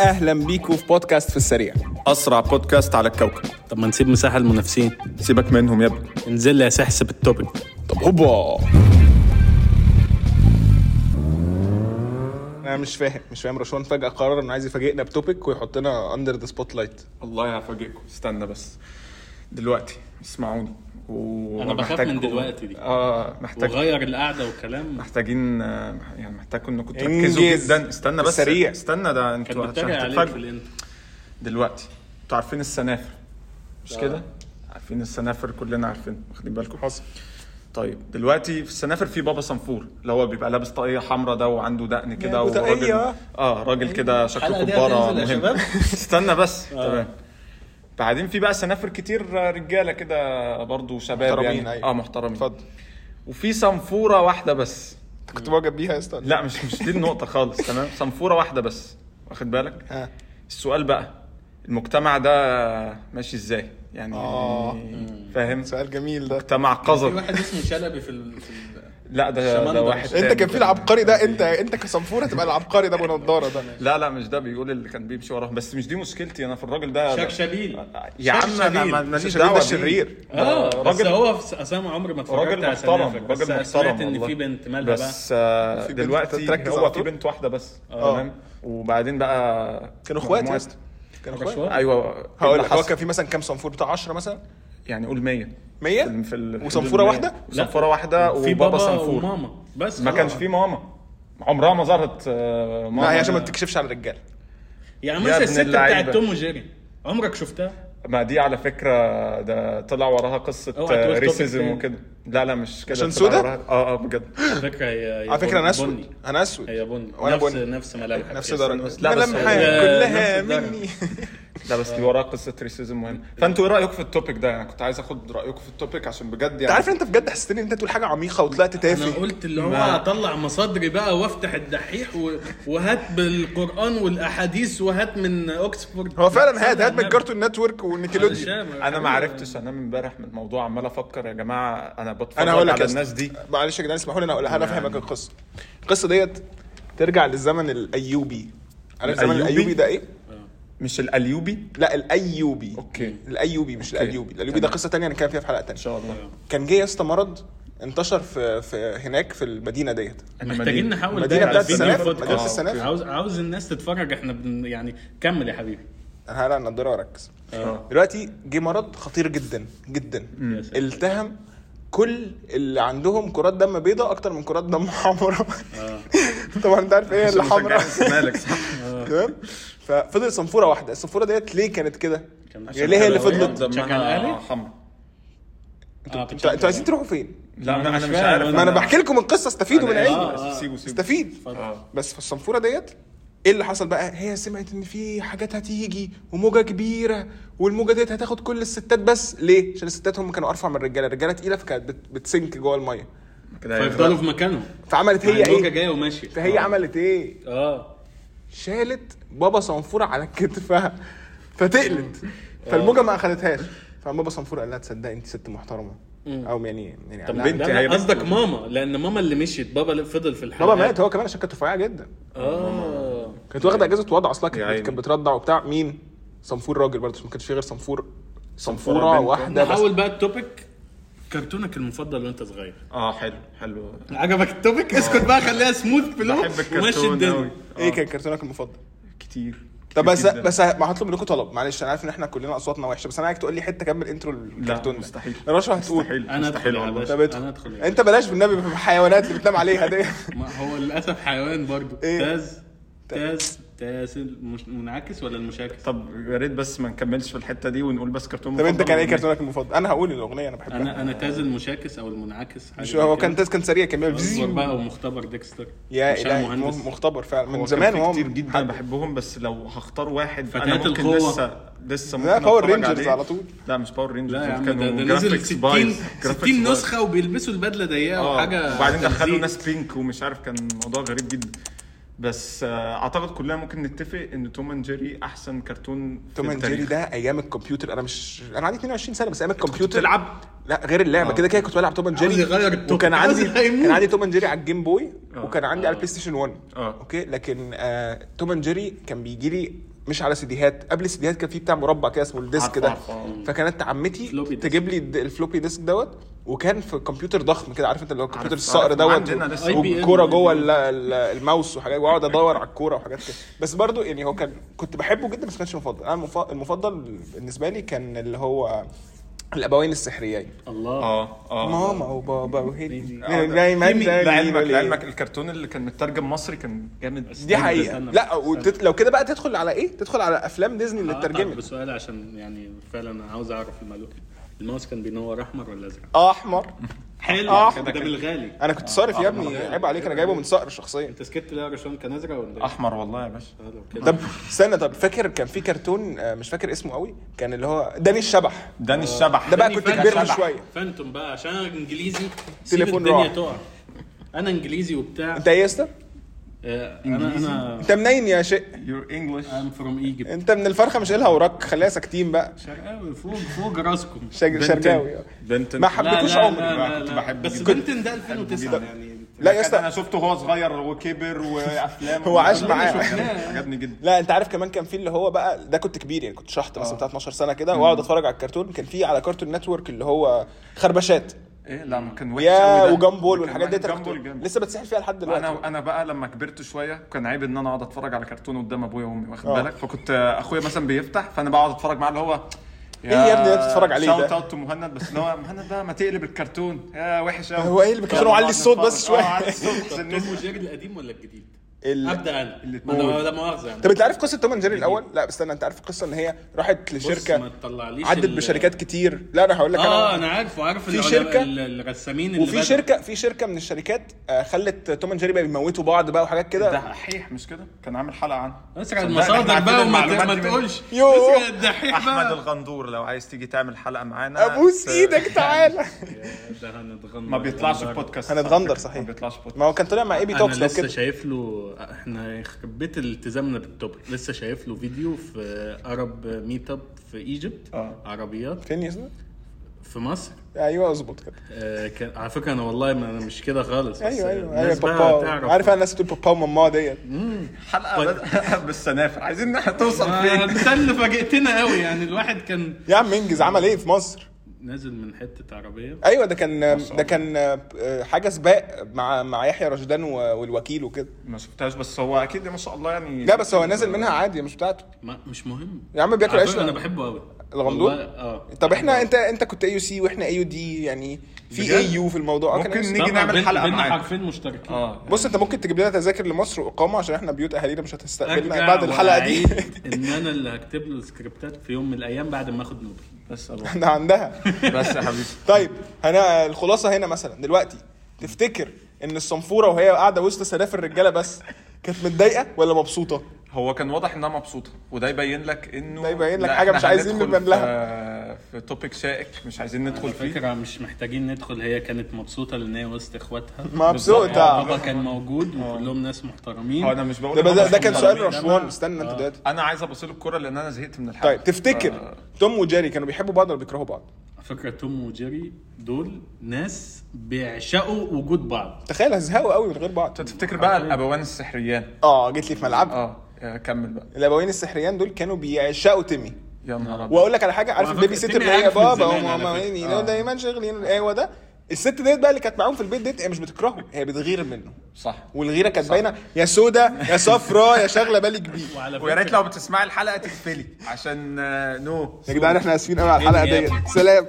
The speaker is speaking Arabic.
أهلا بيكم في بودكاست في السريع. أسرع بودكاست على الكوكب. طب ما نسيب مساحة للمنافسين سيبك منهم يا ابني. انزل لي يا سحس بال topic. طب هوبا. أنا مش فاهم مش فاهم. رشوان فجأة قرر إنه عايز يفاجئنا ب topic ويحطنا under the spotlight والله هفاجئكم. استنى بس. دلوقتي اسمعوني. و... أنا بخاف من دلوقتي دي. آه محتاج وغير القعدة والكلام محتاجين آه، يعني محتاجكم إنكم تركزوا. جدا استنى بس سريع. استنى ده أنتوا بتتريق عشان عليك في تتفاجئوا ال intro دلوقتي أنتوا عارفين السنافر مش آه. كده؟ عارفين السنافر كلنا عارفين واخدين بالكم حصل طيب دلوقتي في السنافر في بابا صنفور اللي هو بيبقى لابس طاقية حمراء ده وعنده دقن كده. وراجل آه راجل كده شكله كبارة مهم شباب؟ استنى بس تمام بعدين في بقى سنافر كتير رجالة كده برضو شباب محترمين، يعني أيوة. آه محترمين. اتفضل. وفي صنفوره واحدة بس. أنت كنت معجب بيها يا اسطى لا مش مش دي النقطة خالص تمام؟ صنفوره واحدة بس واخد بالك؟ ها. السؤال بقى المجتمع ده ماشي إزاي يعني آه. فاهم سؤال جميل ده مجتمع في قذر واحد اسمه شلبي في ال... في ال... لا ده ده شمندر. واحد انت. كان في العبقري ده انت انت كصنفوره تبقى العبقري ده ابو نضاره ده لا لا مش ده بيقول اللي كان بيمشي وراه بس مش دي مشكلتي أنا في الراجل ده شكشبيل يا عم أنا ماليش ده دعوة بيه. الشرير. آه ده بس راجل هو في اسامه عمري ما اتفرجت راجل على محترم بس راجل محترم سمعت إن. في بنت مالها بقى بس آه، في دلوقتي تركز هو في؟ بنت واحدة بس آه. تمام وبعدين بقى كانوا اخوات يا مجموعة- اسطى كانوا اخوات رشوان. أيوه هقول لك هو؟ كان في مثلا كام صنفور بتاع 10 مثلا يعني قول 100 100 في ال- ال- واحدة؟ صنفورة واحدة وبابا بابا صنفور وماما بس ما. كانش في ماما عمرها ما ظهرت آه، ماما لا هي عشان ما بتكشفش على الرجاله يعني مثلا الست. بتاعت توم وجيري عمرك شفتها؟ ما دي على فكرة ده طلع وراها قصة racism topic وكده. لا لا مش كده. عشان سودا؟ آه آه بجد. على فكرة هي على فكرة أنا أسود. أنا أسود. هي بني. وأنا نفس بني. نفس ملامحك. نفس. درجة. لا، بس ملامحها هي كلها نفس. مني. لا بس دي وراها قصة racism مهم. فأنتوا إيه رأيكم في ال topic ده؟ يعني كنت عايز آخد رأيكم في ال topic عشان بجد أنت يعني عارف أنت بجد حسيتني إن أنت تقول حاجة عميقة وطلعت أنا تافه. قلت اللي هو ما- أطلع مصادري بقى وأفتح الدحيح و... وهات بالقرآن والأحاديث وهات من أوكسفورد هو فعلا هات هات من. كارتون نتورك ونيكلوديون هشام، أنا ما عرفتش انام امبارح من الموضوع عمال أفكر يا جماعة أنا بتفرج أنا على يا الناس. دي. معلش يا جدعان اسمحوا لي أنا اقولها أنا افهمك القصة. القصة ديت ترجع للزمن الأيوبي. عارف الزمن الأيوبي؟ الأيوبي ده إيه؟ مش الأليوبي؟ لا الأيوبي. أوكي. الأيوبي مش الايوبي الايوبي ده قصة تانية هنتكلم فيها في حلقة إن تانية شاء الله. كان جه يا اسطى مرض انتشر في في هناك في المدينة ديت. محتاجين نحاول المدينة ده بتاعت بودكاست. مدينة السنافر. عاوز عاوز الناس تتفرج إحنا بن يعني كمل يا حبيبي. أنا هقلع النضاره واركز آه. دلوقتي جه مرض خطير جدا جدا. التهم كل اللي عندهم كرات دم بيضاء أكتر من كرات دم حمراء. آه. طبعا أنت عارف إيه اللي حمراء؟ مالك صح؟ تمام. ففضل صنفورة واحدة. الصنفورة ديت ليه كانت كده؟ كان يعني ليه هي اللي فضلت؟ الأهلي؟ حمرا. آه، أنتوا أنتوا عايزين تروحوا فين؟ لا أنا أنا مش عارف. ما أنا بحكي لكم القصة استفيدوا من علمي آه. سيبوا سيبوا. استفيد. آه. بس في الصنفورة ديت إيه اللي حصل بقى؟ هي سمعت إن في حاجات هتيجي وموجة كبيرة والموجة ديت هتاخد كل الستات بس. ليه؟ عشان الستات هم كانوا أرفع من الرجالة. الرجالة تقيلة فكانت بت- بتسنك جوه المية. كده فيفضلوا في مكانهم فعملت هي الموجة إيه؟ جاية وماشية. فهي عملت إيه؟ آه. شالت بابا صنفوره على كتفها فتقلت. فالموجة ما أخدتهاش. فبابا صنفوره قال لها تصدقي انت ست محترمة. أو يعني يعني طب بنت هي قصدك ماما لأن ماما اللي مشيت بابا اللي فضل في الحلقة بابا مات هو كمان عشان كانت رفيعة جدا. آه. كانت واخدة أجازة وضع أصلا كانت. كانت بترضع وبتاع. مين؟ صنفور راجل برضه عشان ما كانش في غير صنفور صنفوره. واحدة بس. نحاول بقى ال topic كرتونك المفضل وانت صغير؟ آه حلو حلو. عجبك ال topic؟ اسكت بقى خليها smooth flow بحب الكرتون الدنيا قوي إيه كان كرتونك المفضل؟ كتير. طب بس جداً. بس ما هطلب منكم طلب معلش أنا عارف ان إحنا كلنا اصواتنا وحشة بس أنا عايزك تقول لي حتة كمل intro الكرتون ده. مستحيل. رشا هتقول. مستحيل أنا مستحيل والله. طب. أنا أدخل انت بلاش بالنبي في الحيوانات اللي بتنام عليها دي. ما هو للأسف حيوان برضو. إيه؟ تاز. تاز. تاز المش- المنعكس ولا المشاكس طب يا ريت بس ما نكملش في الحتة دي ونقول بس كرتون طب انت كان إيه كرتونك المفضل أنا هقول الاغنية أنا بحبها أنا أنا تاز المشاكس أو المنعكس مش هو. كان تاز كان سريع كان بيعمل. بقى ومختبر ديكستر يا مهندس. مختبر فعلا هو من زمان وهو كتير جدا بحبهم بس لو هختار واحد أنا ممكن القوة. لسه لسه ممكن لا Power Rangers. على طول لا مش Power Rangers لا كانوا ده, ده نزل graphics 60 بايظ. 60 graphics بايظ. نسخة وبيلبسوا البدلة ضيقة آه وحاجة وبعدين دخلوا. ناس بينك ومش عارف كان موضوع غريب جدا بس آه، أعتقد كلنا ممكن نتفق إن Tom and Jerry أحسن كرتون في Tom and Jerry. ده أيام الكمبيوتر أنا مش أنا عندي 22 سنة بس أيام الكمبيوتر بتلعب لا غير اللعبة آه. كده كده كنت بلعب Tom and Jerry. وكان عندي. كان عندي Tom and Jerry على ال Game Boy آه. وكان عندي على ال PlayStation 1 آه. okay لكن آه Tom and Jerry كان بيجي لي مش على سيديهات قبل السيديهات كان في بتاع مربع كده اسمه ال disk ده. فكانت عمتي. تجيب لي الد- ال floppy disk دوت وكان في كمبيوتر ضخم كده عارف انت اللي هو الكمبيوتر الصقر. دوت. والكوره. جوه ال- ال- الماوس وحاجات واقعد ادور على الكورة وحاجات كده. بس برضو يعني هو كان كنت بحبه جدا بس ما كانش مفضل. أنا المف- المفضل بالنسبة لي كان اللي هو الأبوين السحريين. الله. آه آه. ماما وبابا وهيدي. لعلمك لعلمك الكرتون اللي كان مترجم مصري كان جامد. دي حقيقة. لا. وتت... لو كده بقى تدخل على إيه؟ تدخل على أفلام ديزني اللي اترجمت. بسؤال عشان يعني فعلا أنا عاوز أعرف المعلومة. الماوس كان بينور أحمر ولا أزرق؟ أحمر حلو آه. ده بالغالي أنا كنت صارف يا آه، ابني آه. عيب عليك أنا جايبه من صقر شخصيا أنت سكت ليه يا رشوان كان أزرق ولا إيه؟ أحمر والله يا باشا آه،. طب استنى طب فاكر كان في كرتون مش فاكر اسمه قوي كان اللي هو داني الشبح داني الشبح ده بقى كنت. كبرت شوية فانتوم بقى عشان أنا إنجليزي سيب تليفون الدنيا. تقع أنا إنجليزي وبتاع أنت إيه يا اسطى؟ أنا أنا أنت منين يا شيء؟ يور انجلش ام فروم ايجيبت أنت من الفرخة مش قايلها وراك خليها ساكتين بقى. شرقاوي فوق فوق راسكم. شرقاوي. آه. Ben 10 ما حبيتوش عمري. بقى كنت بحب بس. Ben 10 ده 2009 يعني لا يا اسطى. أنا شفته وهو صغير وكبر وأفلام. هو عاش معاه. عجبني جدا. لا أنت عارف كمان كان في اللي هو بقى ده كنت كبير يعني كنت شحط مثلا بتاع 12 سنة كده وأقعد أتفرج على الكرتون. كان في على Cartoon Network اللي هو خربشات. إيه لا ما كان وحش يا ده. وجامبول والحاجات دي وحش. أنا جامبول كنت جامد. لسه بتسحل فيها لحد دلوقتي أنا أنا بقى لما كبرت شوية كان عيب إن أنا أقعد أتفرج على كرتون قدام أبويا وأمي واخد آه. بالك فكنت أخويا مثلا بيفتح فأنا بقعد أتفرج معاه اللي هو إيه يا ابني ده بتتفرج عليه ده؟ اوت مهند بس اللي هو مهند بقى ما تقلب الكرتون يا وحش قوي هو إيه اللي بيكسروا علي الصوت بس شوية؟ علي الصوت نسمع. وجيري القديم ولا الجديد؟ ال- أبدأ أنا. أنا لا مؤاخذة يعني. طب أنت عارف قصة توم أند جيري الأول؟ لا بس استنى أنت عارف القصة إن هي راحت بص، ما لشركه تطلعليش عدت ال- بشركات كتير. لا أنا هقول لك آه أنا أنا عارف وعارف في ال- الرسامين اللي وفي بدأوا. شركه في شركة من الشركات آه، خلت توم أند جيري بقى بيموتوا بعض بقى وحاجات ده كده دحيح مش كده؟ كان عامل حلقة عنه اسرع المصادر بقى وما ما تقولش. يوه. اسرع الدحيح أحمد بقى الغندور لو عايز تيجي تعمل حلقة معانا. أبوس إيدك تعالى ده ما بيطلعش بودكاست. هنتغندر ما صحيح بيطلعش في بودكاست. ما هو كان طلع مع اي بي توكس لو لسه كده. شايف له إحنا يخرب بيت التزامنا بالتوبيك لسه شايف له فيديو في ارب ميت اب في ايجيبت آه. عربيات. فين يا؟ في مصر. أيوه أظبط كده. آه كان على فكرة أنا والله ما أنا مش كده خالص بس أيوه أيوه. أيوه بابا. تعرف. عارف أنا الناس تقول بابا وماما ديت؟ حلقة بالسنافر عايزين إن إحنا توصل آه، فين؟ انت اللي فاجئتنا قوي يعني. الواحد كان يا عم إنجز عمل إيه في مصر؟ نازل من حتة عربية. أيوه ده كان ده كان آه، حاجة سباق مع مع يحيى رشدان والوكيل وكده. ما شفتهاش بس هو أكيد ما شاء الله يعني لا بس هو نازل منها عادي مش بتاعته. ما مش مهم. يا عم بياكل عيش أنا بحبه قوي الغندور؟ والله، آه طب إحنا أنت أنت كنت اي يو سي وإحنا اي يو دي يعني في؟ اي يو في الموضوع آه، كان ممكن. نيجي نعمل بينا معاك. حرفين مشتركين آه بص أنت ممكن تجيب لنا تذاكر لمصر وإقامة عشان إحنا بيوت أهالينا مش هتستقبلنا بعد الحلقة دي إن أنا اللي هكتب له السكريبتات في يوم من الأيام بعد ما آخد نوبل بس أبو. إحنا عندها بس يا حبيبي طيب أنا الخلاصة هنا مثلا دلوقتي تفتكر إن الصنفورة وهي قاعدة وسط سلاف الرجالة بس كانت متضايقة ولا مبسوطة؟ هو كان واضح إنها مبسوطة وده يبين لك إنه ده يبين لك إحنا مش عايزين نبان في- في توبيك شائك مش عايزين ندخل على فيه. فكرة مش محتاجين ندخل هي كانت مبسوطة لأن هي وسط إخواتها. مبسوطة. بابا كان موجود وكلهم ناس محترمين. هو أنا مش بقول ده, ده, ده كان سؤال. رشوان. استنى أنت دلوقتي. أنا عايز أبص له الكوره لأن أنا زهقت من الحلقة. طيب تفتكر آه، توم وجيري كانوا بيحبوا بعض ولا بيكرهوا بعض؟ على فكرة توم وجيري دول ناس بيعشقوا وجود بعض. تخيل هزهقوا قوي من غير بعض. تفتكر بقى الأبوان السحريان؟ آه جيت لي في ملعب. آه. كمل بقى. الأبوين السحريان دول كانوا بيعشقوا تيمي. يا نهار أبيض. وأقول لك على حاجة عارف ال babysitter اللي هي بابا وماما آه. دايما شغالين أيوه ده. الست ديت بقى اللي كانت معاهم في البيت ديت هي مش بتكرهه هي بتغير منه صح. والغيرة كانت باينة يا سودا يا صفرا يا شاغلة بالك بيه ويا ريت لو بتسمعي الحلقة تقفلي عشان آه، no. يا جدعان إحنا آسفين قوي على الحلقة غياب. ديت. سلام.